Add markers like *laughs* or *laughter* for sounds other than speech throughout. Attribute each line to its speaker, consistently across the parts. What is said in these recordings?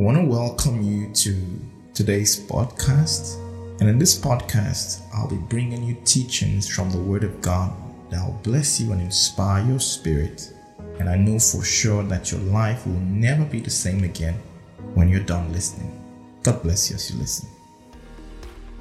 Speaker 1: want to welcome you to today's podcast. And in this podcast, I'll be bringing you teachings from the Word of God that will bless you and inspire your spirit. And I know for sure that your life will never be the same again when you're done listening. God bless you as you listen.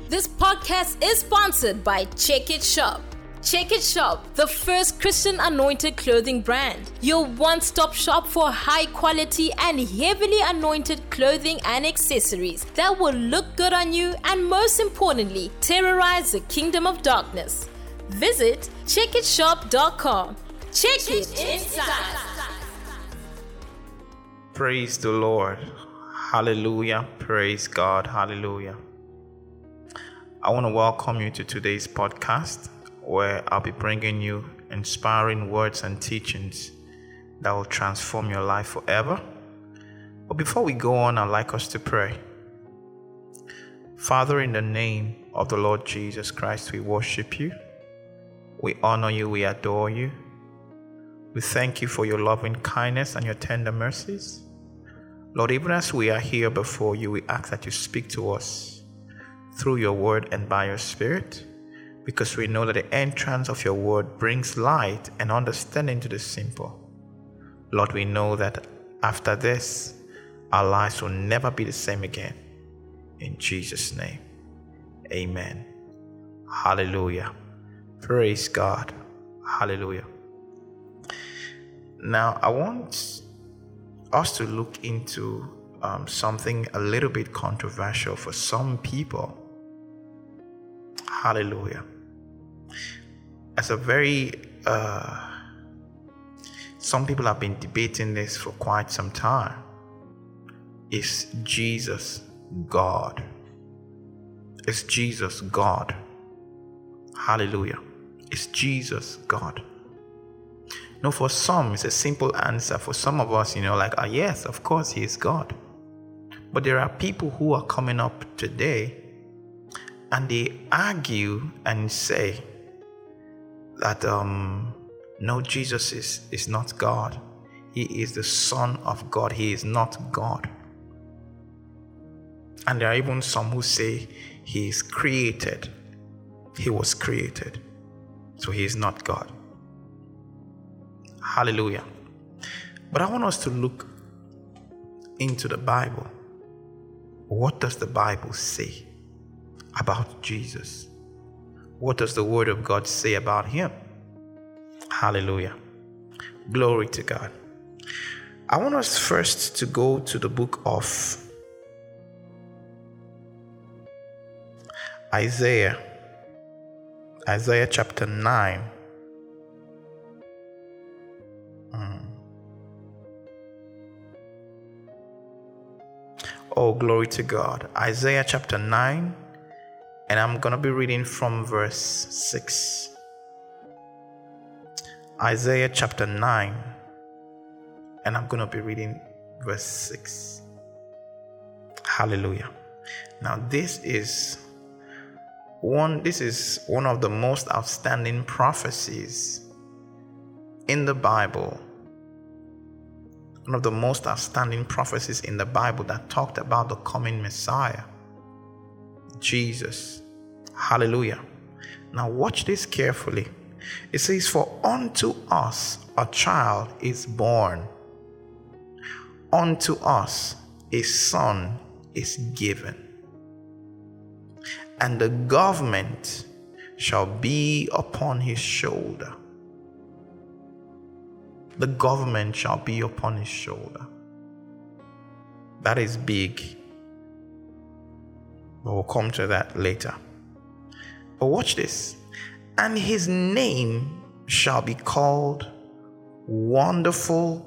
Speaker 2: This podcast is sponsored by Check It Shop. Check It Shop, the first Christian anointed clothing brand. Your one stop shop for high quality and heavily anointed clothing and accessories that will look good on you and, most importantly, terrorize the kingdom of darkness. Visit checkitshop.com. Check it inside.
Speaker 3: Praise the Lord. Hallelujah. Praise God. Hallelujah. I want to welcome you to today's podcast where I'll be bringing you inspiring words and teachings that will transform your life forever. But before we go on, I'd like us to pray. Father, in the name of the Lord Jesus Christ, we worship you. We honor you. We adore you. We thank you for your loving kindness and your tender mercies. Lord, even as we are here before you, we ask that you speak to us through your word and by your spirit, because we know that the entrance of your word brings light and understanding to the simple. Lord, we know that after this, our lives will never be the same again. In Jesus' name, amen. Hallelujah. Praise God. Hallelujah. Now, I want us to look into um, something a little bit controversial for some people. Hallelujah. As a very, uh, some people have been debating this for quite some time. Is Jesus God? Is Jesus God? Hallelujah. Is Jesus God? No, for some, it's a simple answer. For some of us, you know, like, ah, yes, of course, He is God. But there are people who are coming up today and they argue and say that um, no, Jesus is, is not God. He is the Son of God. He is not God. And there are even some who say he is created. He was created. So he is not God. Hallelujah. But I want us to look into the Bible. What does the Bible say? About Jesus? What does the Word of God say about Him? Hallelujah. Glory to God. I want us first to go to the book of Isaiah, Isaiah chapter 9. Mm. Oh, glory to God. Isaiah chapter 9 and I'm going to be reading from verse 6. Isaiah chapter 9, and I'm going to be reading verse 6. Hallelujah. Now, this is one this is one of the most outstanding prophecies in the Bible. One of the most outstanding prophecies in the Bible that talked about the coming Messiah. Jesus. Hallelujah. Now, watch this carefully. It says, For unto us a child is born, unto us a son is given, and the government shall be upon his shoulder. The government shall be upon his shoulder. That is big. But we'll come to that later. But watch this. And his name shall be called Wonderful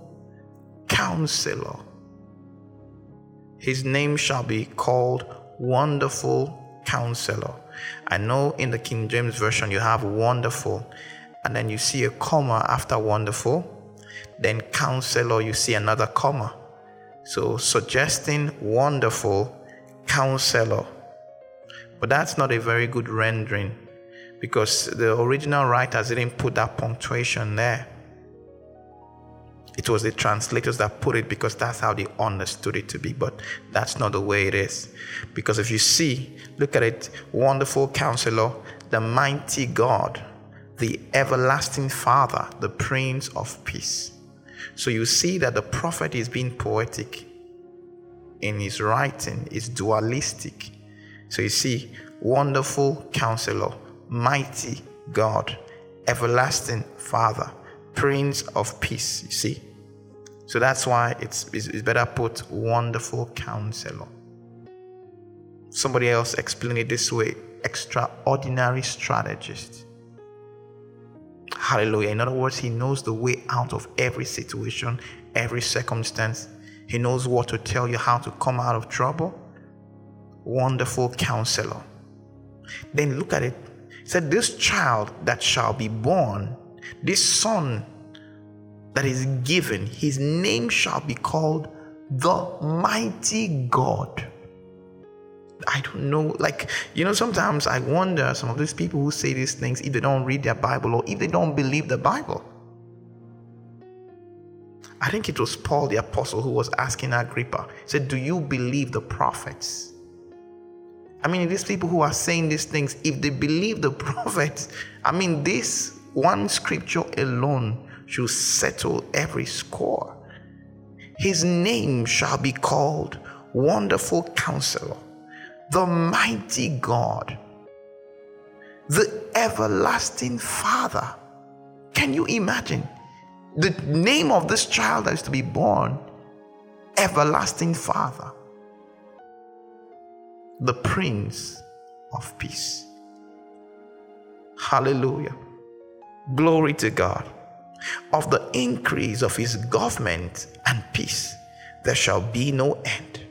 Speaker 3: Counselor. His name shall be called Wonderful Counselor. I know in the King James Version you have wonderful, and then you see a comma after wonderful, then counselor, you see another comma. So suggesting wonderful counselor. But that's not a very good rendering because the original writers didn't put that punctuation there. It was the translators that put it because that's how they understood it to be, but that's not the way it is. Because if you see, look at it wonderful counselor, the mighty God, the everlasting Father, the Prince of Peace. So you see that the prophet is being poetic in his writing, is dualistic. So you see, wonderful counselor, mighty God, everlasting Father, Prince of Peace. You see? So that's why it's, it's better put wonderful counselor. Somebody else explained it this way extraordinary strategist. Hallelujah. In other words, he knows the way out of every situation, every circumstance. He knows what to tell you, how to come out of trouble. Wonderful counselor. Then look at it. He said, This child that shall be born, this son that is given, his name shall be called the mighty God. I don't know. Like, you know, sometimes I wonder some of these people who say these things if they don't read their Bible or if they don't believe the Bible. I think it was Paul the apostle who was asking Agrippa, he said, Do you believe the prophets? I mean, these people who are saying these things, if they believe the *laughs* prophets, I mean, this one scripture alone should settle every score. His name shall be called Wonderful Counselor, the Mighty God, the Everlasting Father. Can you imagine the name of this child that is to be born? Everlasting Father, the Prince of Peace. Hallelujah. Glory to God of the increase of his government and peace, there shall be no end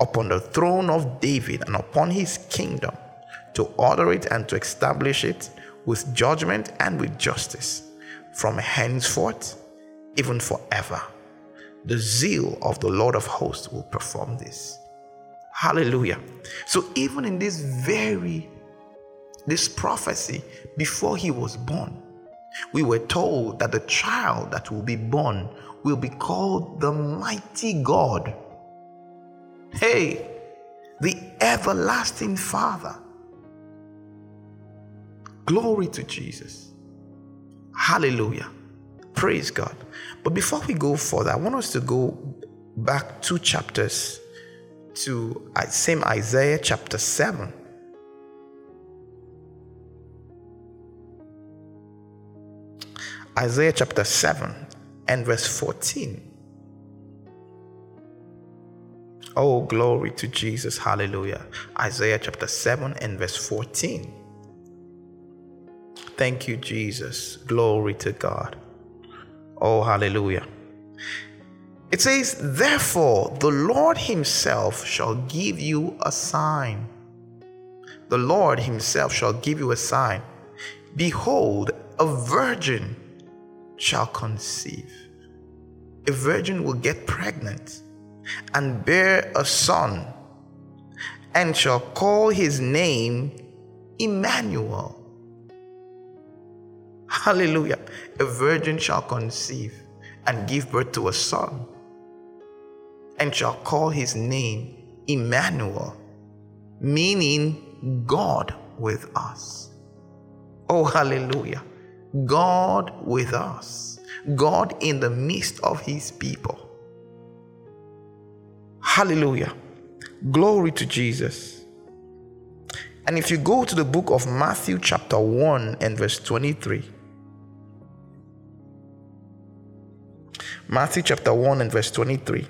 Speaker 3: upon the throne of David and upon his kingdom to order it and to establish it with judgment and with justice from henceforth, even forever. The zeal of the Lord of hosts will perform this. Hallelujah. So, even in this very this prophecy before he was born, we were told that the child that will be born will be called the mighty God. Hey, the everlasting Father. Glory to Jesus. Hallelujah. Praise God. But before we go further, I want us to go back two chapters to same Isaiah chapter 7. Isaiah chapter 7 and verse 14. Oh, glory to Jesus. Hallelujah. Isaiah chapter 7 and verse 14. Thank you, Jesus. Glory to God. Oh, hallelujah. It says, Therefore, the Lord Himself shall give you a sign. The Lord Himself shall give you a sign. Behold, a virgin shall conceive. A virgin will get pregnant and bear a son and shall call his name Emmanuel. Hallelujah. A virgin shall conceive and give birth to a son and shall call his name Emmanuel, meaning God with us. Oh, hallelujah. God with us, God in the midst of his people. Hallelujah. Glory to Jesus. And if you go to the book of Matthew, chapter 1, and verse 23, Matthew, chapter 1, and verse 23.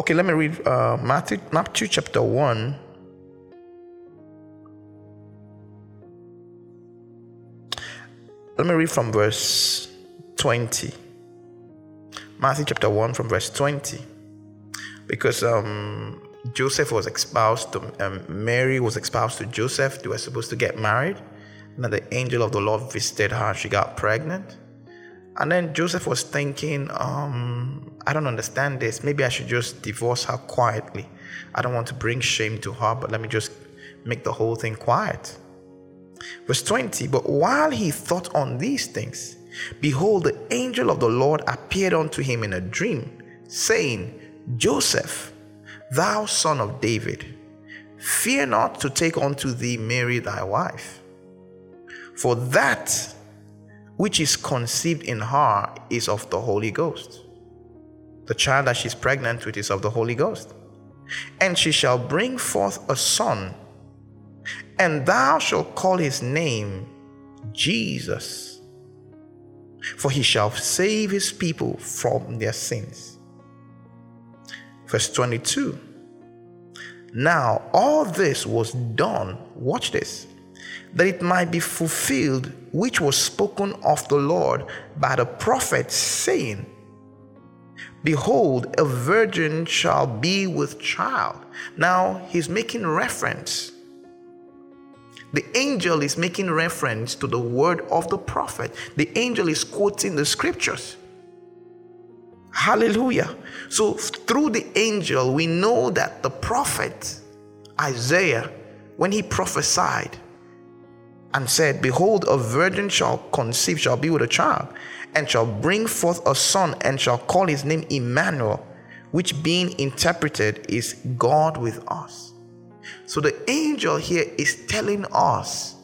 Speaker 3: Okay, let me read uh, Matthew, Matthew, chapter 1 Let me read from verse 20. Matthew chapter 1 from verse 20. Because um, Joseph was espoused to um, Mary was espoused to Joseph. They were supposed to get married. And the angel of the Lord visited her. She got pregnant. And then Joseph was thinking, um, I don't understand this. Maybe I should just divorce her quietly. I don't want to bring shame to her, but let me just make the whole thing quiet. Verse 20 But while he thought on these things, behold, the angel of the Lord appeared unto him in a dream, saying, Joseph, thou son of David, fear not to take unto thee Mary thy wife, for that which is conceived in her is of the Holy Ghost. The child that she's pregnant with is of the Holy Ghost. And she shall bring forth a son, and thou shalt call his name Jesus, for he shall save his people from their sins. Verse 22. Now, all this was done, watch this, that it might be fulfilled, which was spoken of the Lord by the prophet, saying, Behold, a virgin shall be with child. Now, he's making reference the angel is making reference to the word of the prophet. The angel is quoting the scriptures. Hallelujah. So, through the angel, we know that the prophet Isaiah, when he prophesied and said, Behold, a virgin shall conceive, shall be with a child, and shall bring forth a son, and shall call his name Emmanuel, which being interpreted is God with us. So the angel here is telling us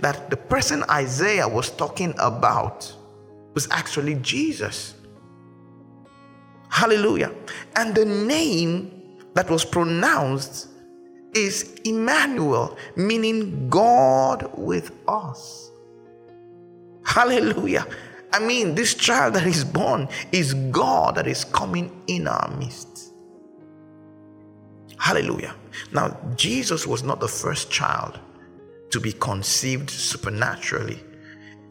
Speaker 3: that the person Isaiah was talking about was actually Jesus. Hallelujah. And the name that was pronounced is Emmanuel, meaning God with us. Hallelujah. I mean, this child that is born is God that is coming in our midst. Hallelujah. Now, Jesus was not the first child to be conceived supernaturally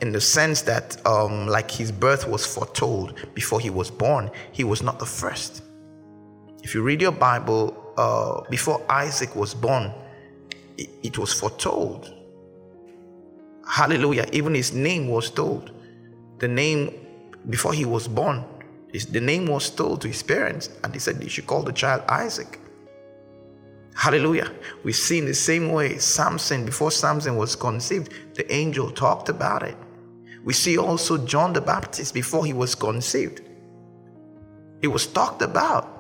Speaker 3: in the sense that, um, like his birth was foretold before he was born, he was not the first. If you read your Bible, uh, before Isaac was born, it, it was foretold. Hallelujah. Even his name was told. The name before he was born, his, the name was told to his parents, and they said they should call the child Isaac. Hallelujah. We see in the same way Samson, before Samson was conceived, the angel talked about it. We see also John the Baptist before he was conceived. It was talked about.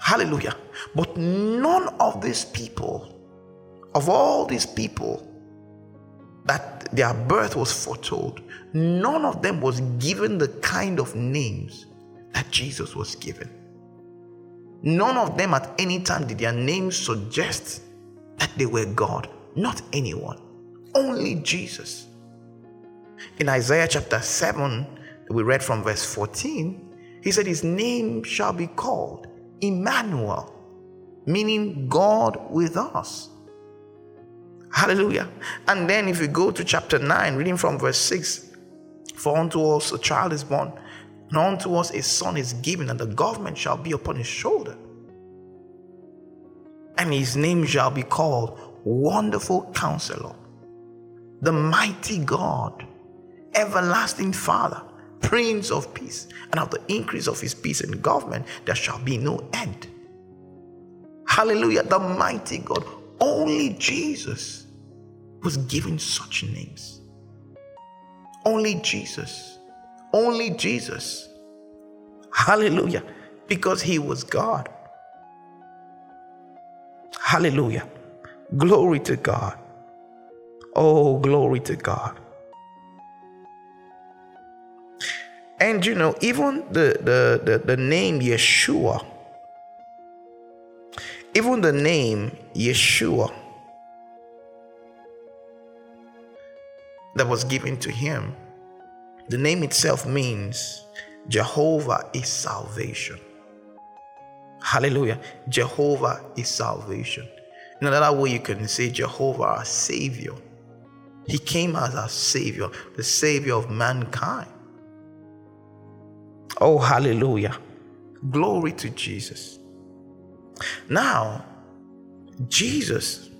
Speaker 3: Hallelujah. But none of these people, of all these people that their birth was foretold, none of them was given the kind of names that Jesus was given. None of them at any time did their names suggest that they were God. Not anyone. Only Jesus. In Isaiah chapter 7, we read from verse 14, he said, His name shall be called Emmanuel, meaning God with us. Hallelujah. And then if you go to chapter 9, reading from verse 6, for unto us a child is born and unto us a son is given, and the government shall be upon his shoulder. And his name shall be called Wonderful Counselor, the Mighty God, Everlasting Father, Prince of Peace, and of the increase of his peace and government there shall be no end. Hallelujah, the Mighty God. Only Jesus was given such names. Only Jesus only Jesus. Hallelujah. Because he was God. Hallelujah. Glory to God. Oh, glory to God. And you know, even the, the, the, the name Yeshua, even the name Yeshua that was given to him the name itself means Jehovah is salvation. Hallelujah. Jehovah is salvation. In another way, you can say Jehovah our Savior. He came as our Savior, the Savior of mankind. Oh, hallelujah. Glory to Jesus. Now, Jesus,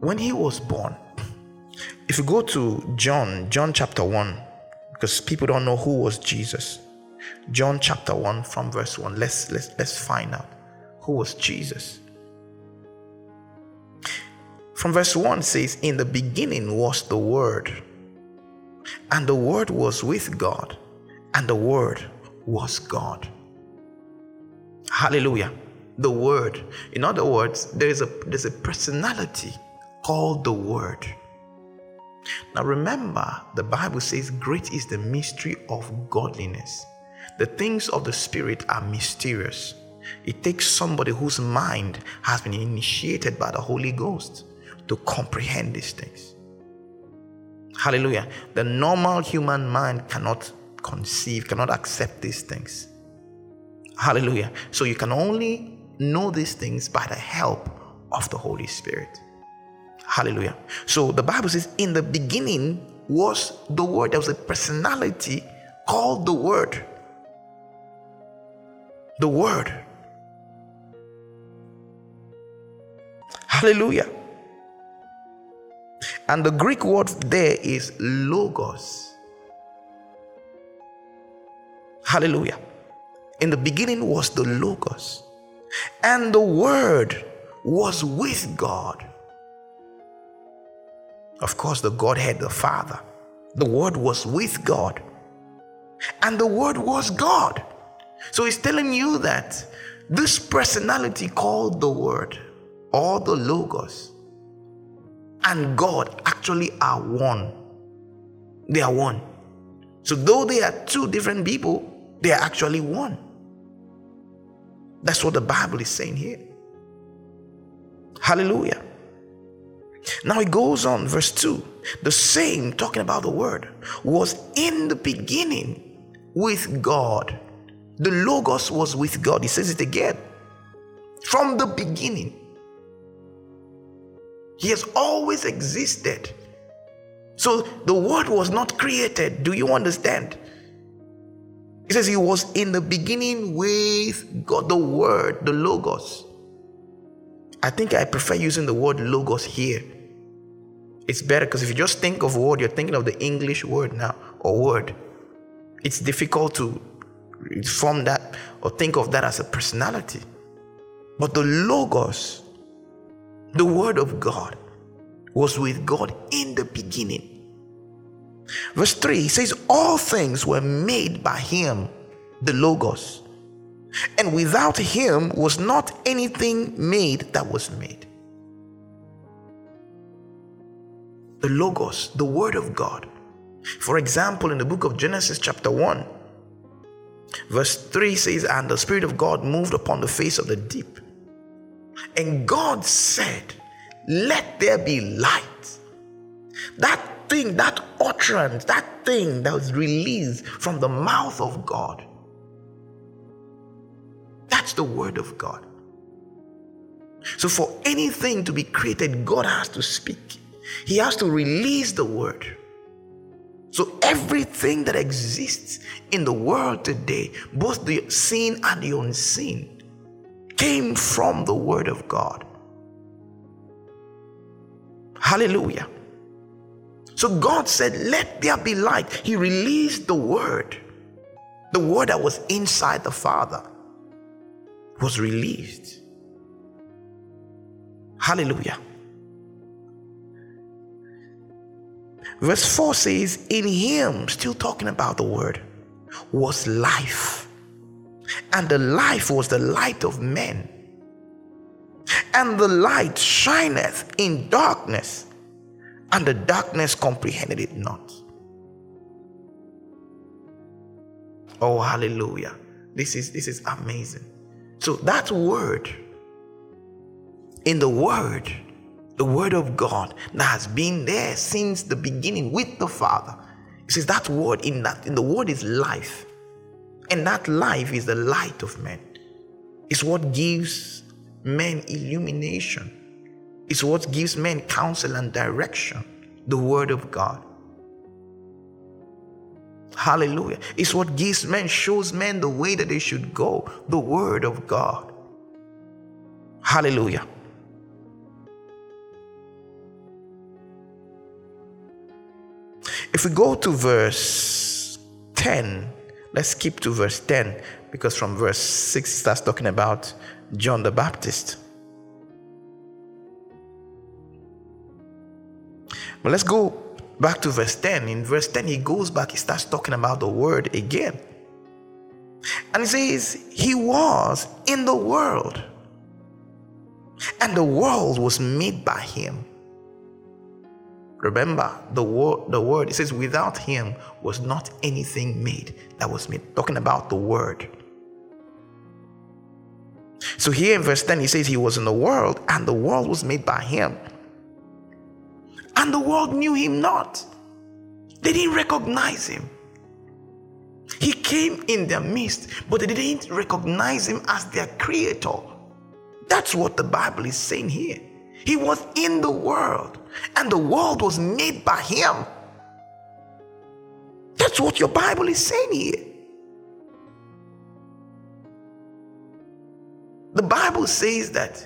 Speaker 3: when he was born, if you go to John, John chapter 1, because people don't know who was Jesus. John chapter 1 from verse 1. Let's let's let's find out who was Jesus. From verse 1 says, In the beginning was the word, and the Word was with God, and the Word was God. Hallelujah. The Word. In other words, there is a there's a personality called the Word. Now remember, the Bible says, Great is the mystery of godliness. The things of the Spirit are mysterious. It takes somebody whose mind has been initiated by the Holy Ghost to comprehend these things. Hallelujah. The normal human mind cannot conceive, cannot accept these things. Hallelujah. So you can only know these things by the help of the Holy Spirit. Hallelujah. So the Bible says, in the beginning was the Word. There was a personality called the Word. The Word. Hallelujah. And the Greek word there is logos. Hallelujah. In the beginning was the logos. And the word was with God. Of course, the Godhead, the Father. The word was with God. And the word was God. So he's telling you that this personality called the word or the logos and God actually are one. They are one. So, though they are two different people, they are actually one. That's what the Bible is saying here. Hallelujah. Now it goes on, verse 2. The same, talking about the word, was in the beginning with God. The Logos was with God. He says it again. From the beginning. He has always existed. So the word was not created. Do you understand? He says he was in the beginning with God, the word, the logos. I think I prefer using the word logos here. It's better because if you just think of word, you're thinking of the English word now or word. It's difficult to form that or think of that as a personality. But the logos the Word of God was with God in the beginning. Verse 3 he says, All things were made by Him, the Logos, and without Him was not anything made that was made. The Logos, the Word of God. For example, in the book of Genesis, chapter 1, verse 3 says, And the Spirit of God moved upon the face of the deep and God said, Let there be light. That thing, that utterance, that thing that was released from the mouth of God. That's the word of God. So, for anything to be created, God has to speak, He has to release the word. So, everything that exists in the world today, both the seen and the unseen, came from the Word of God. Hallelujah. So God said, Let there be light. He released the Word. The Word that was inside the Father was released. Hallelujah. Verse 4 says, In Him, still talking about the Word, was life and the life was the light of men. And the light shineth in darkness, and the darkness comprehended it not. Oh, hallelujah. This is this is amazing. So that word in the word, the word of God that has been there since the beginning with the Father. It says that word in that in the word is life. And that life is the light of men. It's what gives men illumination. It's what gives men counsel and direction. The Word of God. Hallelujah. It's what gives men, shows men the way that they should go. The Word of God. Hallelujah. If we go to verse 10, Let's skip to verse 10 because from verse 6 starts talking about John the Baptist. But let's go back to verse 10. In verse 10, he goes back, he starts talking about the word again. And he says, He was in the world, and the world was made by him. Remember the word, the word, it says, without him was not anything made that was made. Talking about the word. So here in verse 10, he says, He was in the world, and the world was made by him. And the world knew him not. They didn't recognize him. He came in their midst, but they didn't recognize him as their creator. That's what the Bible is saying here. He was in the world, and the world was made by him. That's what your Bible is saying here. The Bible says that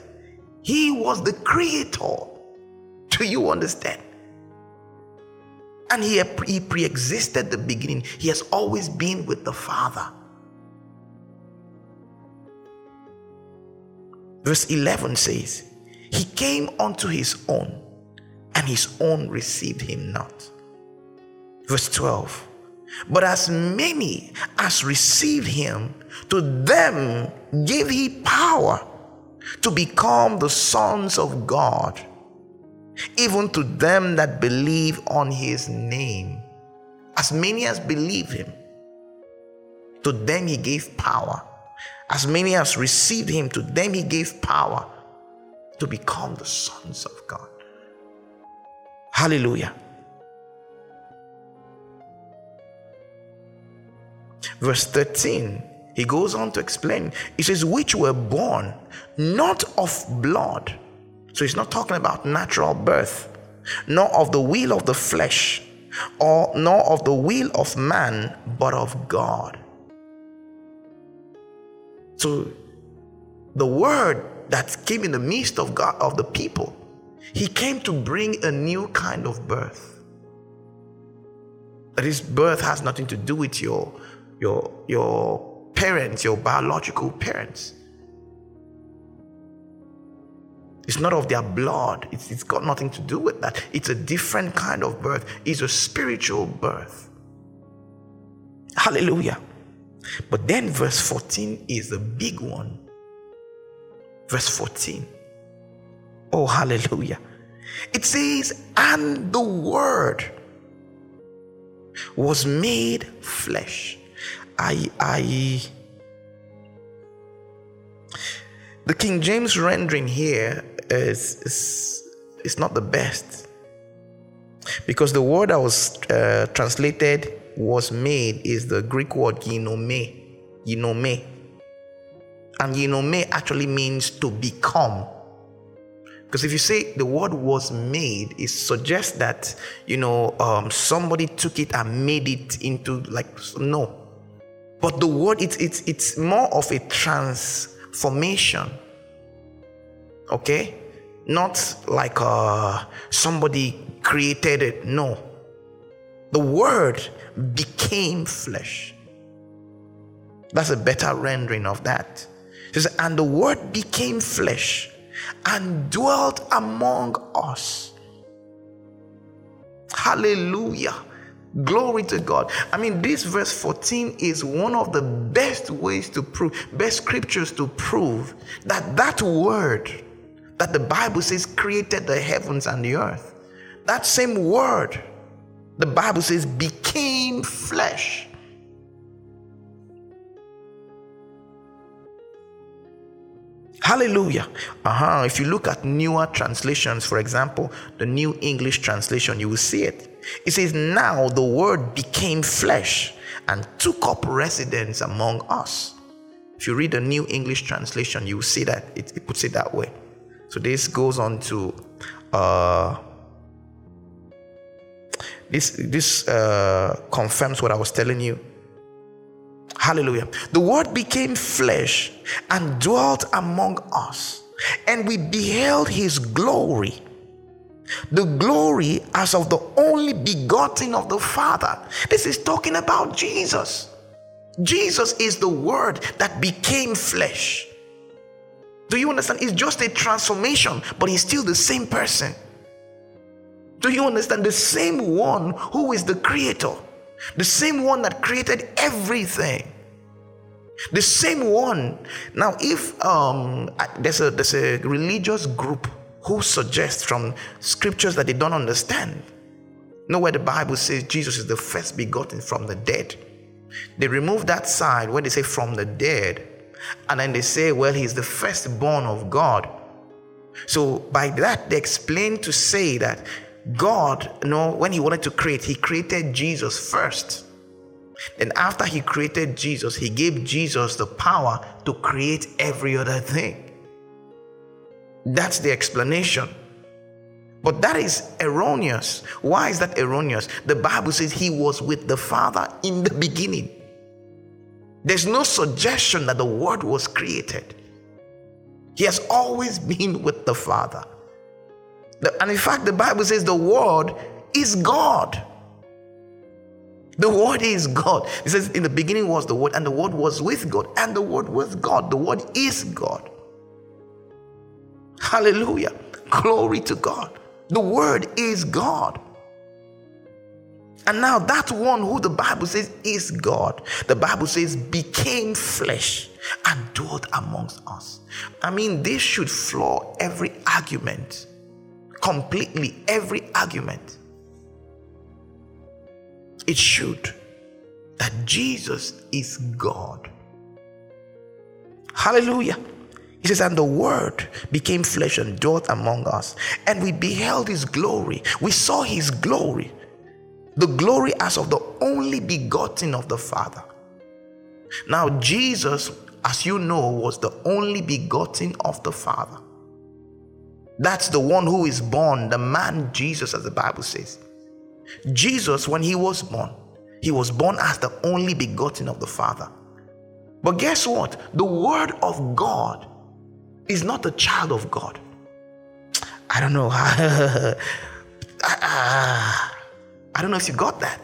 Speaker 3: he was the creator. Do you understand? And he, he pre existed the beginning, he has always been with the Father. Verse 11 says, He came unto his own, and his own received him not. Verse 12, But as many as received him, to them gave he power to become the sons of God even to them that believe on his name. As many as believe him, to them he gave power. As many as received him, to them he gave power to become the sons of God. Hallelujah. Verse 13, he goes on to explain. He says, Which were born not of blood so he's not talking about natural birth, nor of the will of the flesh, or nor of the will of man, but of God. So the word that came in the midst of God of the people, he came to bring a new kind of birth. That his birth has nothing to do with your your your parents, your biological parents. It's not of their blood. It's, it's got nothing to do with that. It's a different kind of birth. It's a spiritual birth. Hallelujah. But then verse 14 is a big one. Verse 14. Oh, hallelujah. It says, and the word was made flesh. I, I, the King James rendering here is, is not the best. Because the word that was uh, translated was made is the Greek word ginomai. Ginomai. And ginomai actually means to become. Because if you say the word was made, it suggests that, you know, um, somebody took it and made it into like, no. But the word, it's, it's, it's more of a transformation. Okay? Not like uh, somebody created it. No. The word became flesh. That's a better rendering of that. It says, and the word became flesh and dwelt among us. Hallelujah. Glory to God. I mean, this verse 14 is one of the best ways to prove, best scriptures to prove that that word that the Bible says created the heavens and the earth. That same word, the Bible says, became flesh. Hallelujah. Uh-huh. If you look at newer translations, for example, the New English translation, you will see it. It says, Now the word became flesh and took up residence among us. If you read the New English translation, you will see that it, it puts it that way. So this goes on to uh, this this uh, confirms what I was telling you. Hallelujah. The word became flesh and dwelt among us, and we beheld his glory. The glory as of the only begotten of the Father. This is talking about Jesus. Jesus is the word that became flesh. Do you understand? It's just a transformation, but he's still the same person. Do you understand? The same one who is the creator, the same one that created everything. The same one. Now, if um, there's a there's a religious group who suggests from scriptures that they don't understand, nowhere the Bible says Jesus is the first begotten from the dead. They remove that side where they say from the dead, and then they say, well, he's the firstborn of God. So by that, they explain to say that God, you know, when he wanted to create, he created Jesus first. And after he created Jesus, he gave Jesus the power to create every other thing. That's the explanation. But that is erroneous. Why is that erroneous? The Bible says he was with the Father in the beginning. There's no suggestion that the Word was created. He has always been with the Father. And in fact, the Bible says the Word is God. The Word is God. It says, In the beginning was the Word, and the Word was with God, and the Word was God. The Word is God. Hallelujah. Glory to God. The Word is God. And now that one who the Bible says is God, the Bible says became flesh and dwelt amongst us. I mean, this should floor every argument, completely every argument. It should that Jesus is God. Hallelujah. He says, and the word became flesh and dwelt among us, and we beheld his glory. We saw his glory the glory as of the only begotten of the Father. Now, Jesus, as you know, was the only begotten of the Father. That's the one who is born, the man Jesus, as the Bible says. Jesus, when he was born, he was born as the only begotten of the Father. But guess what? The Word of God is not the child of God. I don't know. *laughs* I don't know if you got that.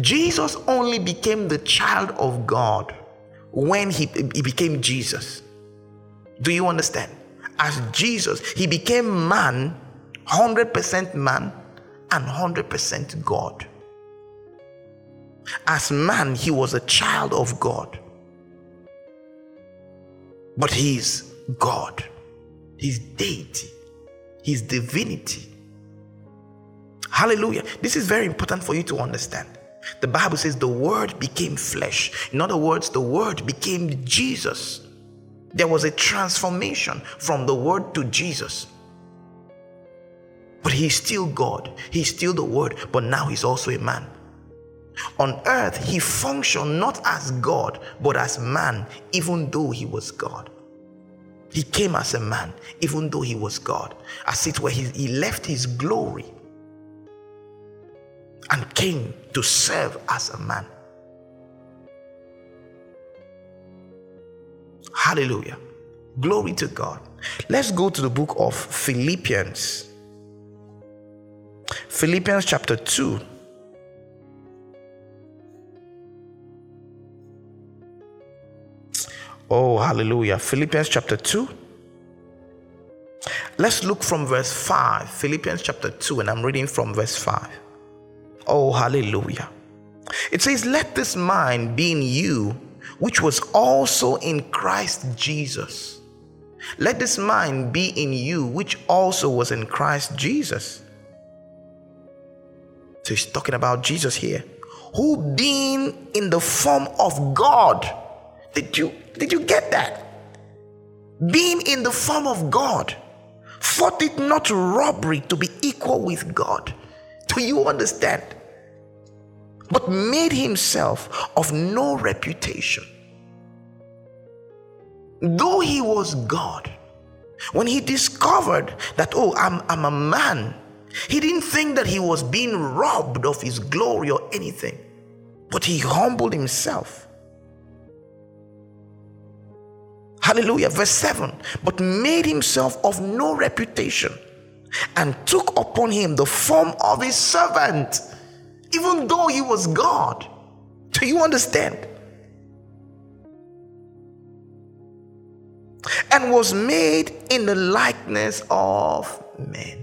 Speaker 3: Jesus only became the child of God when he, he became Jesus. Do you understand? As Jesus, he became man, 100% man and 100% God. As man, he was a child of God. But he's God, his deity, his divinity. Hallelujah. This is very important for you to understand. The Bible says the Word became flesh. In other words, the Word became Jesus. There was a transformation from the Word to Jesus. But he's still God, he's still the Word, but now he's also a man. On earth, he functioned not as God, but as man, even though he was God. He came as a man, even though he was God. As it were, he, he left his glory and came to serve as a man. Hallelujah. Glory to God. Let's go to the book of Philippians. Philippians chapter 2. Oh, hallelujah. Philippians chapter 2. Let's look from verse 5. Philippians chapter 2, and I'm reading from verse 5. Oh, hallelujah. It says, Let this mind be in you, which was also in Christ Jesus. Let this mind be in you, which also was in Christ Jesus. So he's talking about Jesus here, who being in the form of God. Did you did you get that? Being in the form of God, thought it not robbery to be equal with God. Do you understand? But made himself of no reputation. Though he was God, when he discovered that, oh, I'm, I'm a man, he didn't think that he was being robbed of his glory or anything, but he humbled himself. Hallelujah. Verse 7 But made himself of no reputation and took upon him the form of a servant even though he was God. Do you understand? And was made in the likeness of men.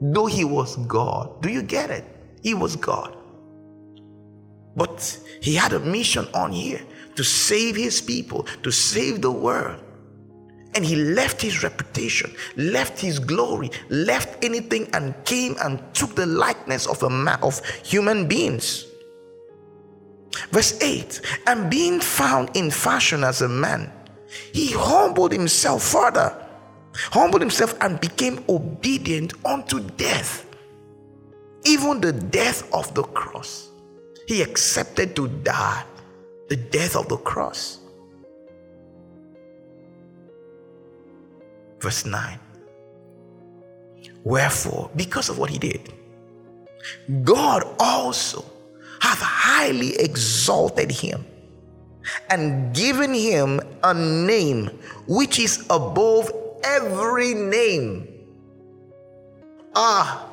Speaker 3: though he was God. Do you get it? He was God. But he had a mission on here to save his people, to save the world. And he left his reputation, left his glory, left anything and came and took the likeness of a man of human beings. Verse 8 And being found in fashion as a man, he humbled himself further, humbled himself and became obedient unto death, even the death of the cross. He accepted to die the death of the cross. Verse 9. Wherefore, because of what he did, God also hath highly exalted him and given him a name which is above every name. Ah,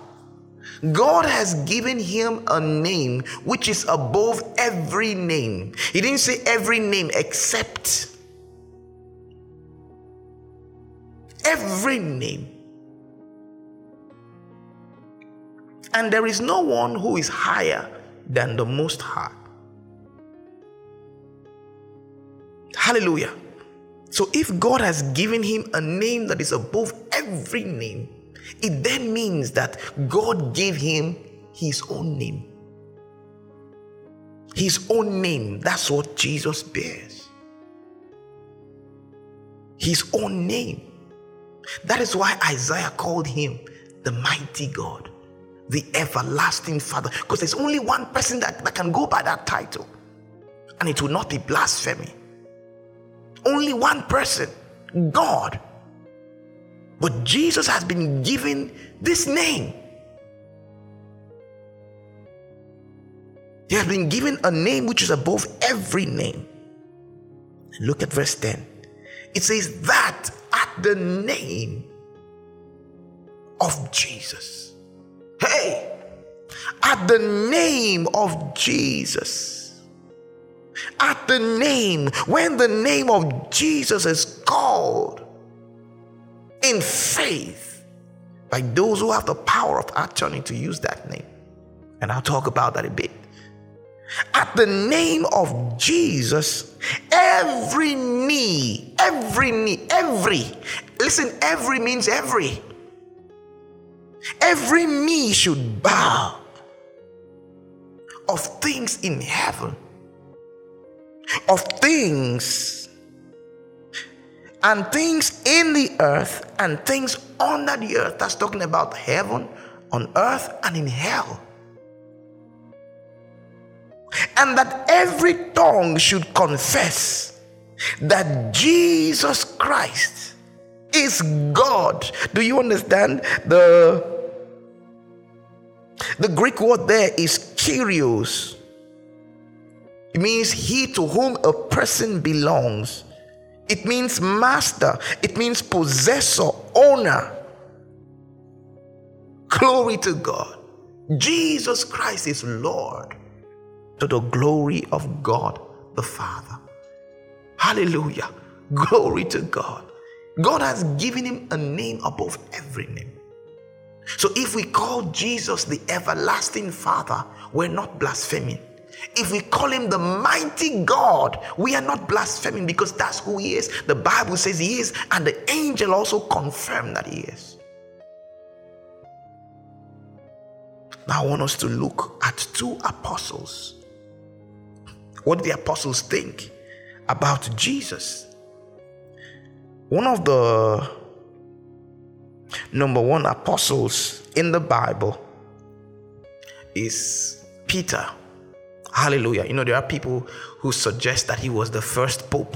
Speaker 3: God has given him a name which is above every name. He didn't say every name except every name. And there is no one who is higher than the Most High. Hallelujah. So if God has given him a name that is above every name, it then means that God gave him his own name. His own name. That's what Jesus bears. His own name. That is why Isaiah called him the mighty God, the everlasting Father. Because there's only one person that, that can go by that title, and it will not be blasphemy. Only one person, God. But Jesus has been given this name. He has been given a name which is above every name. Look at verse 10. It says, That at the name of Jesus. Hey, at the name of Jesus. At the name, when the name of Jesus is called in faith by those who have the power of attorney to use that name. And I'll talk about that a bit. At the name of Jesus, every knee, every knee, every, listen, every means every. Every knee should bow of things in heaven, of things and things in the earth and things under the earth. That's talking about heaven, on earth, and in hell and that every tongue should confess that Jesus Christ is God. Do you understand? The the Greek word there is kyrios. It means he to whom a person belongs. It means master. It means possessor, owner. Glory to God. Jesus Christ is Lord to the glory of God the Father. Hallelujah. Glory to God. God has given him a name above every name. So if we call Jesus the everlasting Father, we're not blaspheming. If we call him the mighty God, we are not blaspheming because that's who he is. The Bible says he is, and the angel also confirmed that he is. Now I want us to look at two apostles what the apostles think about Jesus. One of the number one apostles in the Bible is Peter. Hallelujah. You know, there are people who suggest that he was the first pope.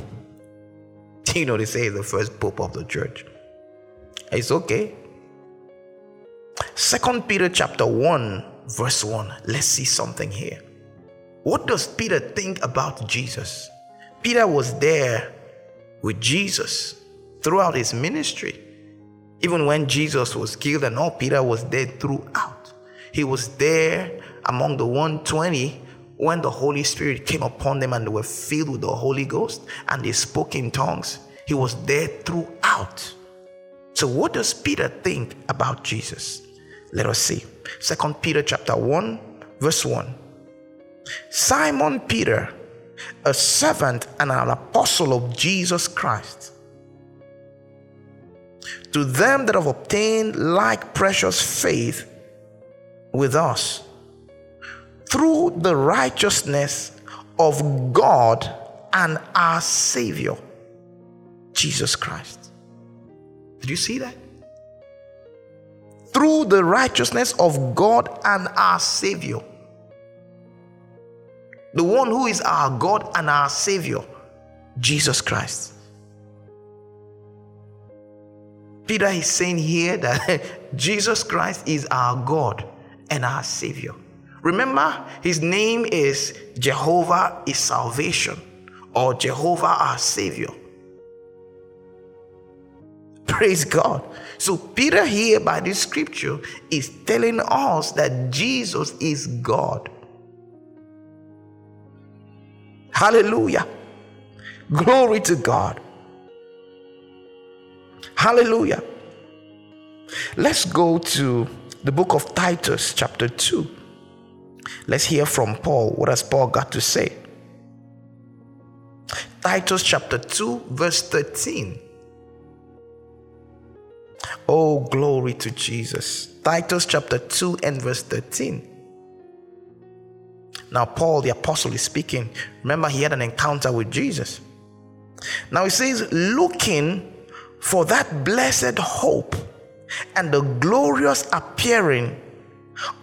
Speaker 3: *laughs* You know, they say the first pope of the church. It's okay. Second Peter chapter 1, verse 1. Let's see something here. What does Peter think about Jesus? Peter was there with Jesus throughout his ministry. Even when Jesus was killed and all, Peter was there throughout. He was there among the 120 when the Holy Spirit came upon them and they were filled with the Holy Ghost and they spoke in tongues. He was there throughout. So, what does Peter think about Jesus? Let us see. Second Peter chapter 1, verse 1. Simon Peter, a servant and an apostle of Jesus Christ, to them that have obtained like precious faith with us through the righteousness of God and our Savior, Jesus Christ. Did you see that? Through the righteousness of God and our Savior. The one who is our God and our Savior, Jesus Christ. Peter is saying here that *laughs* Jesus Christ is our God and our Savior. Remember, his name is Jehovah is salvation or Jehovah our Savior. *laughs* Praise God. So, Peter here by this scripture is telling us that Jesus is God. Hallelujah. Glory to God. Hallelujah. Let's go to the book of Titus, chapter 2. Let's hear from Paul. What has Paul got to say? Titus chapter 2, verse 13. Oh, glory to Jesus. Titus chapter 2 and verse 13. Now, Paul the apostle is speaking. Remember, he had an encounter with Jesus. Now, he says, looking for that blessed hope and the glorious appearing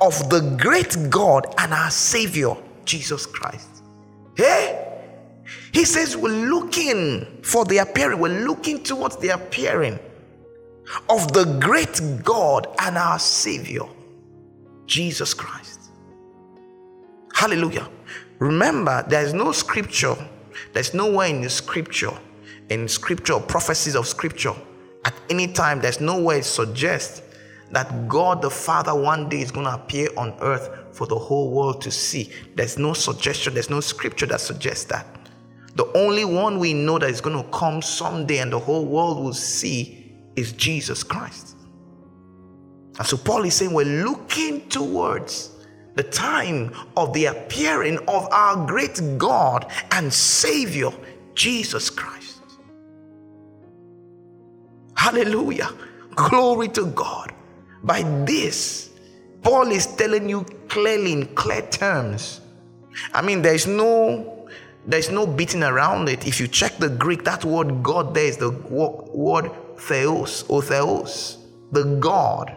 Speaker 3: of the great God and our Savior, Jesus Christ. Hey, he says, We're looking for the appearing, we're looking towards the appearing of the great God and our Savior, Jesus Christ. Hallelujah. Remember, there is no scripture, there's nowhere in the scripture, in scripture, prophecies of scripture, at any time, there's nowhere it suggests that God the Father one day is going to appear on earth for the whole world to see. There's no suggestion, there's no scripture that suggests that. The only one we know that is going to come someday and the whole world will see is Jesus Christ. And so Paul is saying we're looking towards the time of the appearing of our great God and Savior, Jesus Christ. Hallelujah. Glory to God. By this, Paul is telling you clearly in clear terms. I mean, there's no there's no beating around it. If you check the Greek, that word God there is the word theos or theos, the God.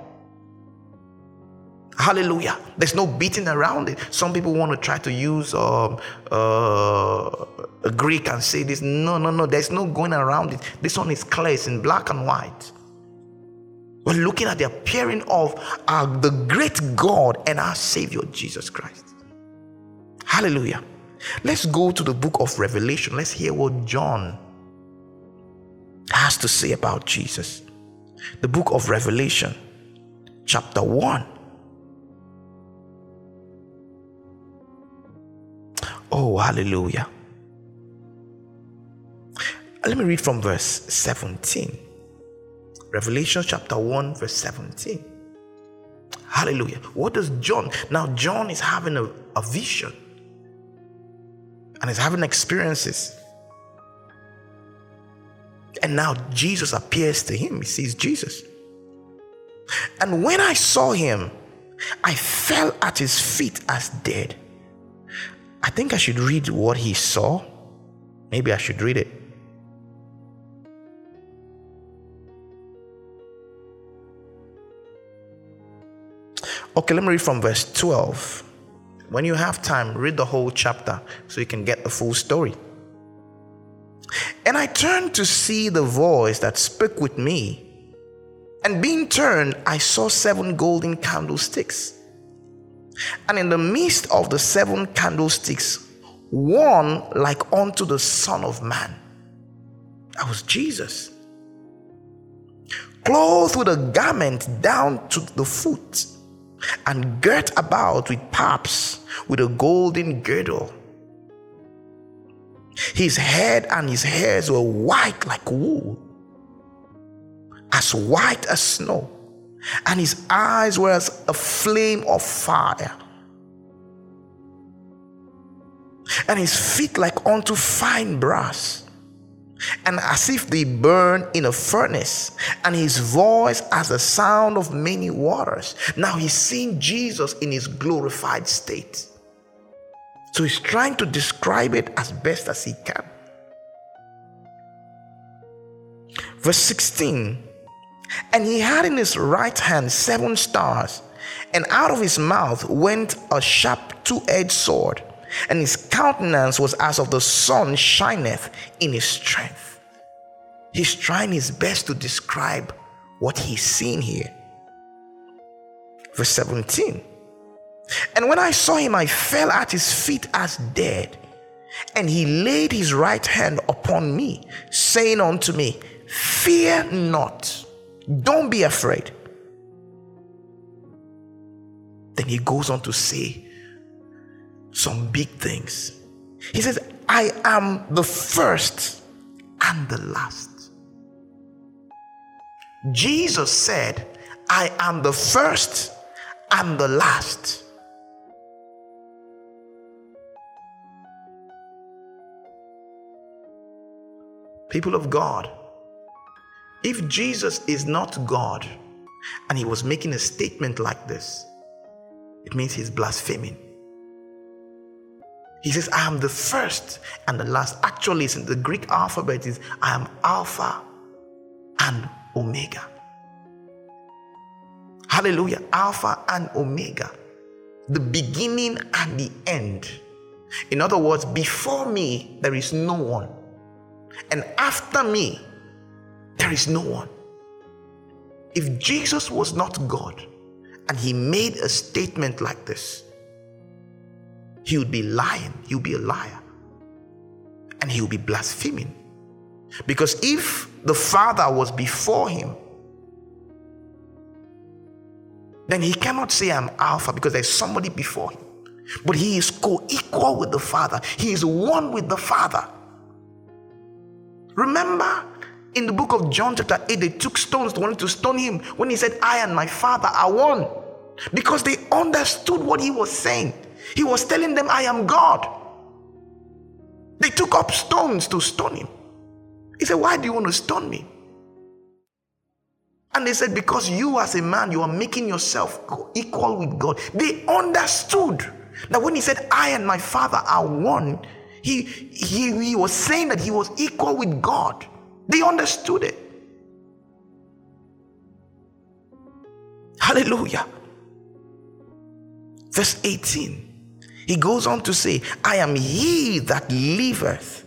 Speaker 3: Hallelujah. There's no beating around it. Some people want to try to use um, uh, a Greek and say this. No, no, no. There's no going around it. This one is clear. It's in black and white. We're looking at the appearing of our, the great God and our Savior, Jesus Christ. Hallelujah. Let's go to the book of Revelation. Let's hear what John has to say about Jesus. The book of Revelation, chapter 1. Oh, hallelujah. Let me read from verse 17. Revelation chapter 1, verse 17. Hallelujah. What does John? Now, John is having a, a vision and is having experiences. And now Jesus appears to him. He sees Jesus. And when I saw him, I fell at his feet as dead. I think I should read what he saw. Maybe I should read it. Okay, let me read from verse 12. When you have time, read the whole chapter so you can get the full story. And I turned to see the voice that spoke with me. And being turned, I saw seven golden candlesticks. And in the midst of the seven candlesticks, one like unto the Son of Man. That was Jesus. Clothed with a garment down to the foot and girt about with paps with a golden girdle. His head and his hairs were white like wool, as white as snow, and his eyes were as a flame of fire, and his feet like unto fine brass, and as if they burn in a furnace, and his voice as the sound of many waters. Now he's seeing Jesus in his glorified state. So he's trying to describe it as best as he can. Verse 16 And he had in his right hand seven stars, and out of his mouth went a sharp two edged sword, and his countenance was as of the sun shineth in his strength. He's trying his best to describe what he's seen here. Verse 17 And when I saw him, I fell at his feet as dead. And he laid his right hand upon me, saying unto me, Fear not. Don't be afraid. Then he goes on to say some big things. He says, I am the first and the last. Jesus said, I am the first and the last. People of God, if Jesus is not God and he was making a statement like this, it means he's blaspheming. He says, I am the first and the last. Actually, in the Greek alphabet is I am Alpha and Omega. Hallelujah. Alpha and Omega. The beginning and the end. In other words, before me, there is no one. And after me, there is no one. If Jesus was not God and he made a statement like this, he would be lying, he would be a liar, and he would be blaspheming. Because if the Father was before him, then he cannot say, I'm Alpha because there's somebody before him. But he is co equal with the Father, he is one with the Father. Remember in the book of John, chapter 8, they took stones, wanted to stone him when he said, I and my father are one. Because they understood what he was saying. He was telling them, I am God. They took up stones to stone him. He said, Why do you want to stone me? And they said, Because you, as a man, you are making yourself equal with God. They understood that when he said, I and my father are one, he, he, he was saying that he was equal with God. They understood it. Hallelujah. Verse 18. He goes on to say, I am he that liveth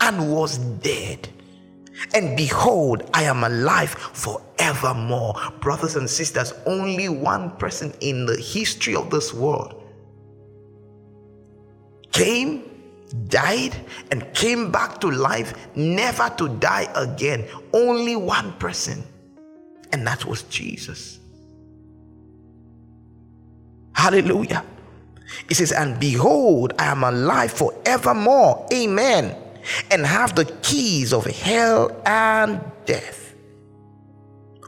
Speaker 3: and was dead. And behold, I am alive forevermore. Brothers and sisters, only one person in the history of this world came died and came back to life, never to die again. Only one person, and that was Jesus. Hallelujah. It says, And behold, I am alive forevermore. Amen. And have the keys of hell and death.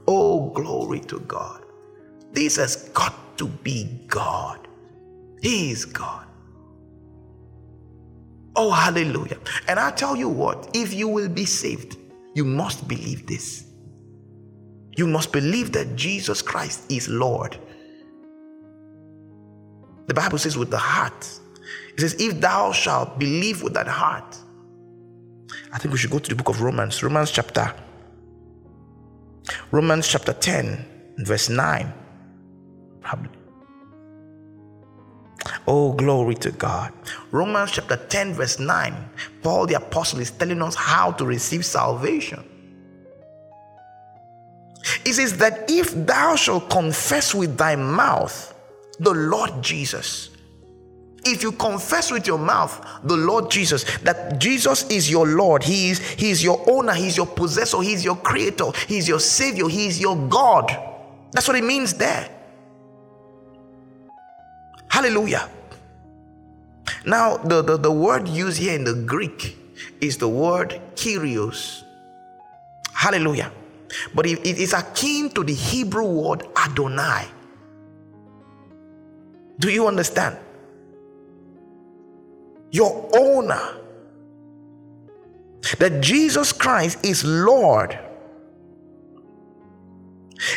Speaker 3: Oh, glory to God. This has got to be God. He is God. Oh, hallelujah. And I tell you what, if you will be saved, you must believe this. You must believe that Jesus Christ is Lord. The Bible says, with the heart. It says, if thou shalt believe with that heart. I think we should go to the book of Romans, Romans chapter, Romans chapter 10, verse 9. Probably. Oh, glory to God. Romans chapter 10, verse 9. Paul the Apostle is telling us how to receive salvation. He says that if thou shalt confess with thy mouth the Lord Jesus, if you confess with your mouth the Lord Jesus, that Jesus is your Lord, He is, he is your owner, He's your possessor, He's your creator, He's your Savior, He's your God. That's what it means there. Hallelujah. Now, the, the, the word used here in the Greek is the word Kyrios. Hallelujah. But it is akin to the Hebrew word Adonai. Do you understand? Your owner. That Jesus Christ is Lord.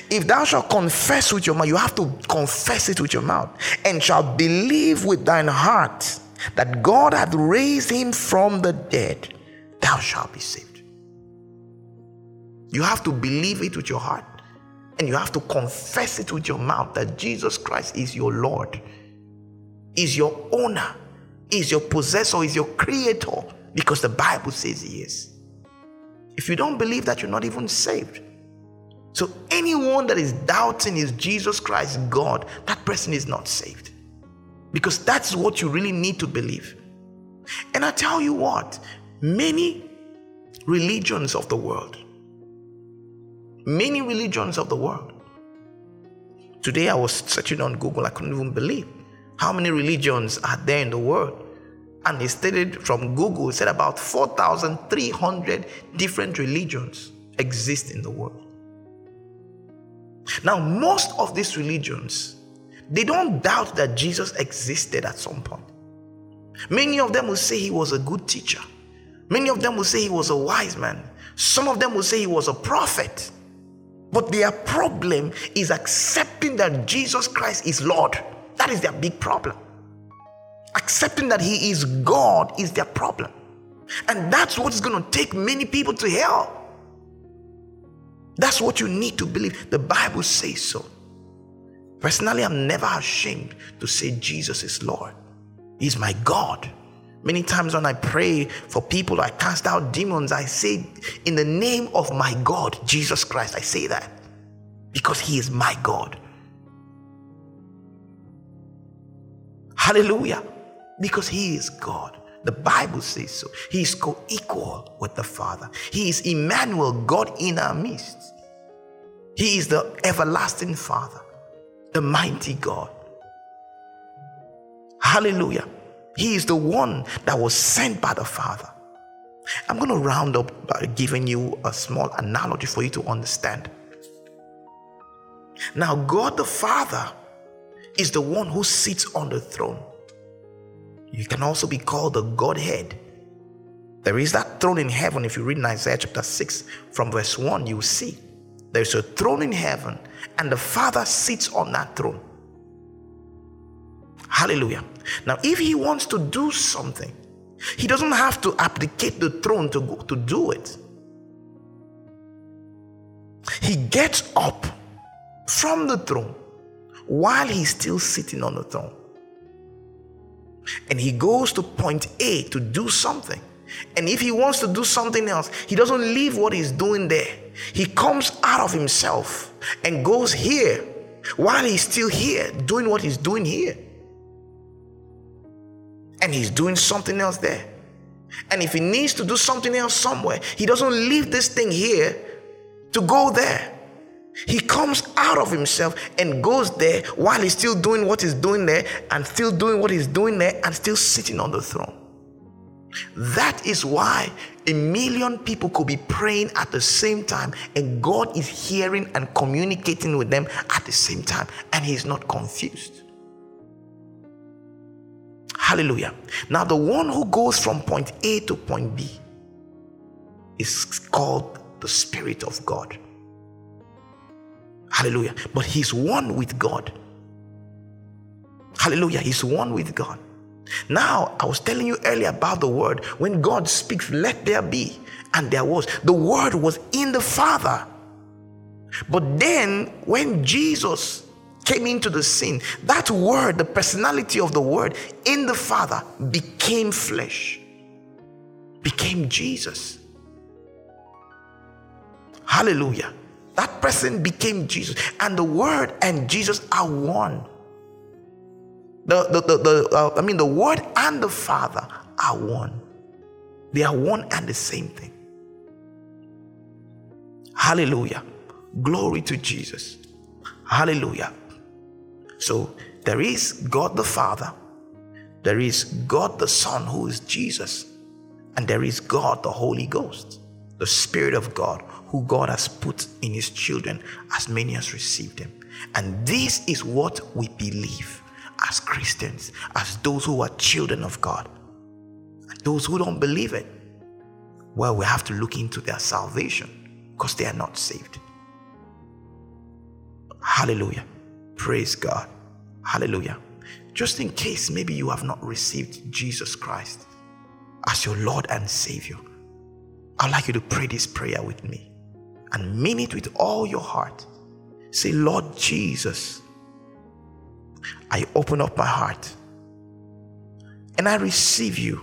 Speaker 3: If thou shalt confess with your mouth, you have to confess it with your mouth, and shalt believe with thine heart that God hath raised him from the dead, thou shalt be saved. You have to believe it with your heart, and you have to confess it with your mouth that Jesus Christ is your Lord, is your owner, is your possessor, is your creator, because the Bible says he is. If you don't believe that, you're not even saved. So anyone that is doubting is Jesus Christ God, that person is not saved. Because that's what you really need to believe. And I tell you what, many religions of the world, many religions of the world. Today I was searching on Google, I couldn't even believe how many religions are there in the world. And it stated from Google, said about 4,300 different religions exist in the world. Now, most of these religions, they don't doubt that Jesus existed at some point. Many of them will say he was a good teacher. Many of them will say he was a wise man. Some of them will say he was a prophet. But their problem is accepting that Jesus Christ is Lord. That is their big problem. Accepting that he is God is their problem. And that's what's going to take many people to hell. That's what you need to believe. The Bible says so. Personally, I'm never ashamed to say Jesus is Lord. He's my God. Many times when I pray for people, I cast out demons, I say, in the name of my God, Jesus Christ, I say that because He is my God. Hallelujah. Because He is God. The Bible says so. He is co equal with the Father. He is Emmanuel, God in our midst. He is the everlasting Father, the mighty God. Hallelujah. He is the one that was sent by the Father. I'm going to round up by giving you a small analogy for you to understand. Now, God the Father is the one who sits on the throne. You can also be called the Godhead. There is that throne in heaven. If you read in Isaiah chapter 6 from verse 1, you see there's a throne in heaven, and the Father sits on that throne. Hallelujah. Now, if he wants to do something, he doesn't have to abdicate the throne to, go, to do it. He gets up from the throne while he's still sitting on the throne. And he goes to point A to do something. And if he wants to do something else, he doesn't leave what he's doing there. He comes out of himself and goes here while he's still here, doing what he's doing here. And he's doing something else there. And if he needs to do something else somewhere, he doesn't leave this thing here to go there. He comes out of himself and goes there while he's still doing what he's doing there and still doing what he's doing there and still sitting on the throne. That is why a million people could be praying at the same time, and God is hearing and communicating with them at the same time, and He's not confused. Hallelujah. Now, the one who goes from point A to point B is called the Spirit of God. Hallelujah. But He's one with God. Hallelujah. He's one with God. Now, I was telling you earlier about the word. When God speaks, let there be, and there was. The word was in the Father. But then, when Jesus came into the scene, that word, the personality of the word in the Father, became flesh, became Jesus. Hallelujah. That person became Jesus. And the word and Jesus are one. The, the, the, the uh, I mean, the Word and the Father are one. They are one and the same thing. Hallelujah. Glory to Jesus. Hallelujah. So there is God the Father, there is God the Son, who is Jesus, and there is God the Holy Ghost, the Spirit of God, who God has put in his children as many as received him. And this is what we believe as Christians, as those who are children of God. And those who don't believe it, well, we have to look into their salvation because they are not saved. Hallelujah. Praise God. Hallelujah. Just in case maybe you have not received Jesus Christ as your Lord and Savior, I'd like you to pray this prayer with me and mean it with all your heart. Say, Lord Jesus, I open up my heart and I receive you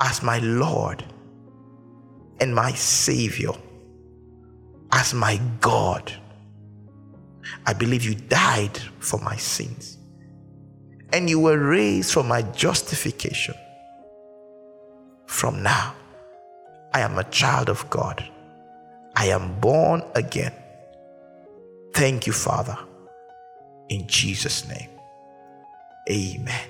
Speaker 3: as my Lord and my Savior, as my God. I believe you died for my sins and you were raised for my justification. From now, I am a child of God. I am born again. Thank you, Father. In Jesus' name. Amen.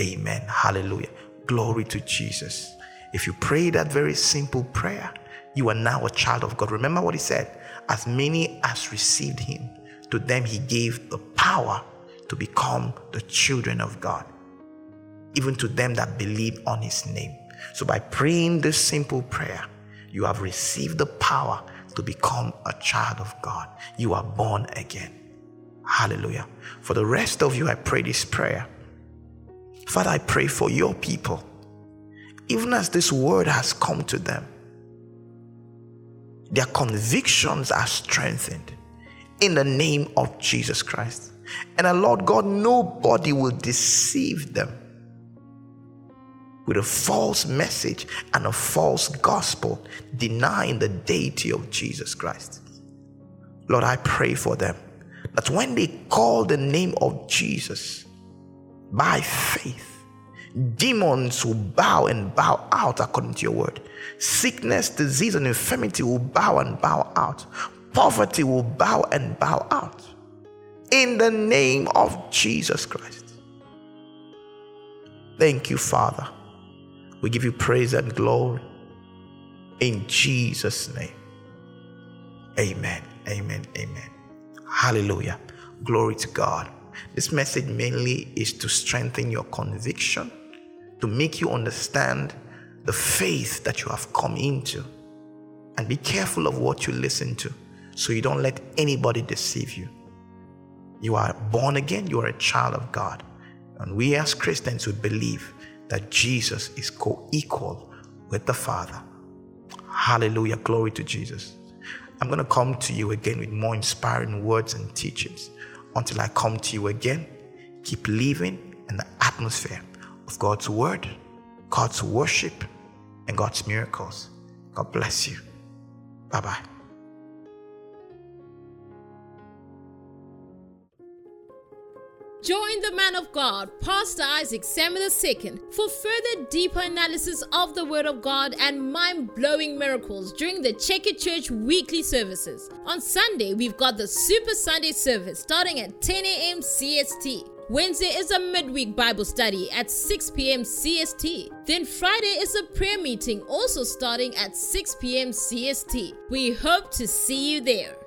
Speaker 3: Amen. Hallelujah. Glory to Jesus. If you pray that very simple prayer, you are now a child of God. Remember what he said as many as received him, to them he gave the power to become the children of God, even to them that believe on his name. So, by praying this simple prayer, you have received the power to become a child of God. You are born again. Hallelujah. For the rest of you, I pray this prayer. Father, I pray for your people, even as this word has come to them, their convictions are strengthened in the name of Jesus Christ. And uh, Lord God, nobody will deceive them with a false message and a false gospel, denying the deity of Jesus Christ. Lord, I pray for them that when they call the name of Jesus by faith, demons will bow and bow out according to your word. Sickness, disease, and infirmity will bow and bow out. Poverty will bow and bow out in the name of Jesus Christ. Thank you, Father. We give you praise and glory in Jesus' name. Amen. Amen. Amen. Hallelujah. Glory to God. This message mainly is to strengthen your conviction, to make you understand the faith that you have come into. And be careful of what you listen to so you don't let anybody deceive you. You are born again, you are a child of God. And we as Christians would believe that Jesus is co equal with the Father. Hallelujah. Glory to Jesus. I'm going to come to you again with more inspiring words and teachings. Until I come to you again, keep living in the atmosphere of God's Word, God's worship, and God's miracles. God bless you. Bye bye.
Speaker 2: Join the man of God, Pastor Isaac Samuel II, for further deeper analysis of the Word of God and mind blowing miracles during the Check It Church weekly services. On Sunday, we've got the Super Sunday service starting at 10 a.m. CST. Wednesday is a midweek Bible study at 6 p.m. CST. Then Friday is a prayer meeting also starting at 6 p.m. CST. We hope to see you there.